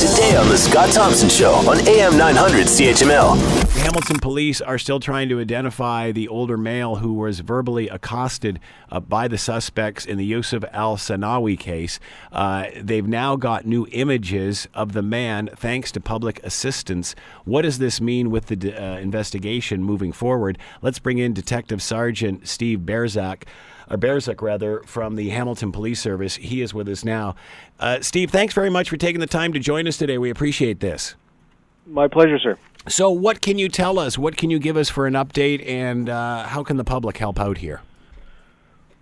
Today on The Scott Thompson Show on AM 900 CHML. Hamilton police are still trying to identify the older male who was verbally accosted uh, by the suspects in the Yusuf Al-Hasnawi case. Uh, they've now got new images of the man thanks to public assistance. What does this mean with the uh, investigation moving forward? Let's bring in Detective Sergeant Steve Berzak or Berzak rather, from the Hamilton Police Service. He is with us now. Uh, Steve, thanks very much for taking the time to join us today. We appreciate this. My pleasure, sir. So, what can you tell us? What can you give us for an update, and uh, how can the public help out here?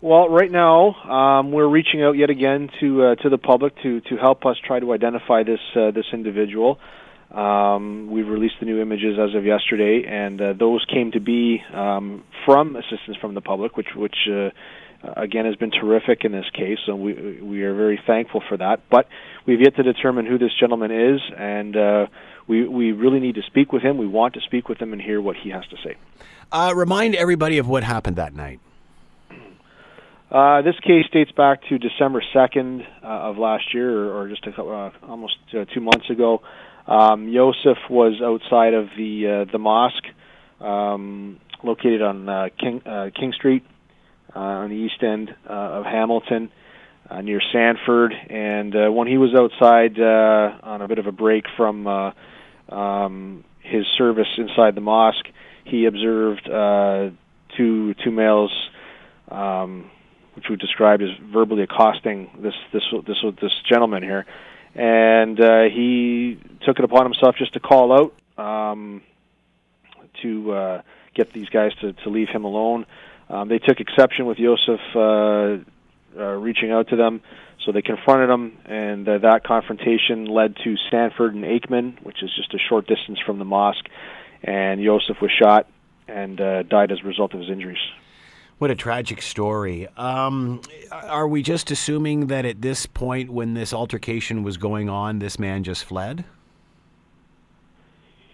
Well, right now um, we're reaching out yet again to uh, to the public to to help us try to identify this uh, this individual. Um, we've released the new images as of yesterday, and uh, those came to be um, from assistance from the public, which which uh, again has been terrific in this case. and we we are very thankful for that. But we've yet to determine who this gentleman is, and uh, we we really need to speak with him. We want to speak with him and hear what he has to say. Uh, remind everybody of what happened that night. Uh, this case dates back to December 2nd uh, of last year, or, or just a, uh, almost uh, two months ago. Um, Yosef was outside of the uh, the mosque, um, located on uh, King uh, King Street, uh, on the east end uh, of Hamilton, uh, near Sanford. And uh, when he was outside uh, on a bit of a break from uh, um, his service inside the mosque, he observed uh, two two males, um, which we described as verbally accosting this this this this gentleman here, and uh, he took it upon himself just to call out um, to uh, get these guys to to leave him alone. Um, they took exception with Yosef uh, uh, reaching out to them. So they confronted him, and uh, that confrontation led to Sanford and Aikman, which is just a short distance from the mosque. And Yosef was shot and uh, died as a result of his injuries. What a tragic story. Um, are we just assuming that at this point, when this altercation was going on, this man just fled?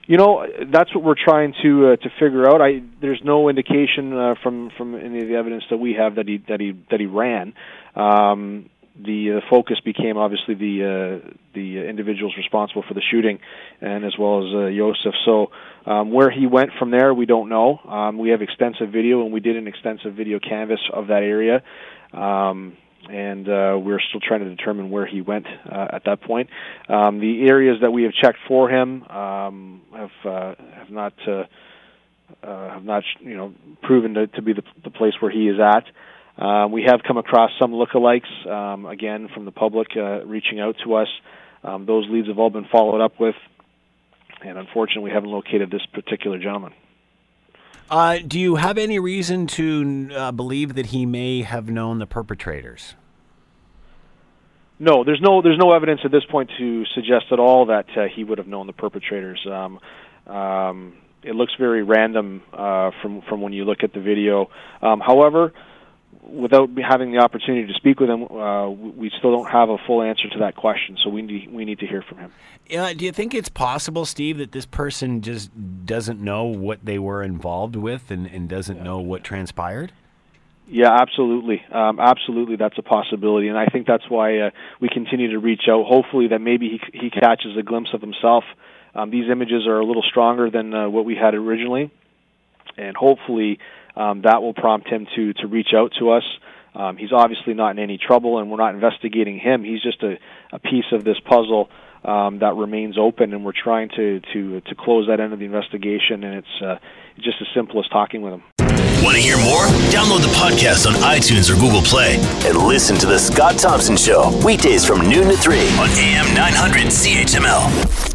You know, that's what we're trying to uh, to figure out. I there's no indication uh, from from any of the evidence that we have that he that he that he ran. Um, the uh, focus became obviously the uh, the individuals responsible for the shooting, and as well as uh, Yosef. So um, where he went from there, we don't know. Um, we have extensive video, and we did an extensive video canvas of that area. Um, and uh, we're still trying to determine where he went uh, at that point. Um, the areas that we have checked for him um, have uh, have not uh, uh, have not you know proven to, to be the, the place where he is at. Uh, we have come across some lookalikes um, again from the public uh, reaching out to us. Um, those leads have all been followed up with, and unfortunately, we haven't located this particular gentleman. Uh, do you have any reason to uh, believe that he may have known the perpetrators? No, there's no there's no evidence at this point to suggest at all that uh, he would have known the perpetrators. Um, um, it looks very random uh, from from when you look at the video. Um, however, without having the opportunity to speak with him, uh, we still don't have a full answer to that question. So we need we need to hear from him. Yeah, do you think it's possible, Steve, that this person just doesn't know what they were involved with and, and doesn't know what transpired? Yeah, absolutely, um, absolutely. That's a possibility, and I think that's why uh, we continue to reach out. Hopefully, that maybe he he catches a glimpse of himself. Um, these images are a little stronger than uh, what we had originally, and hopefully um, that will prompt him to to reach out to us. Um, he's obviously not in any trouble, and we're not investigating him. He's just a, a piece of this puzzle um, that remains open, and we're trying to to to close that end of the investigation. And it's uh, just as simple as talking with him. Want to hear more? Download the podcast on iTunes or Google Play and listen to the Scott Thompson Show weekdays from noon to three on AM 900 CHML.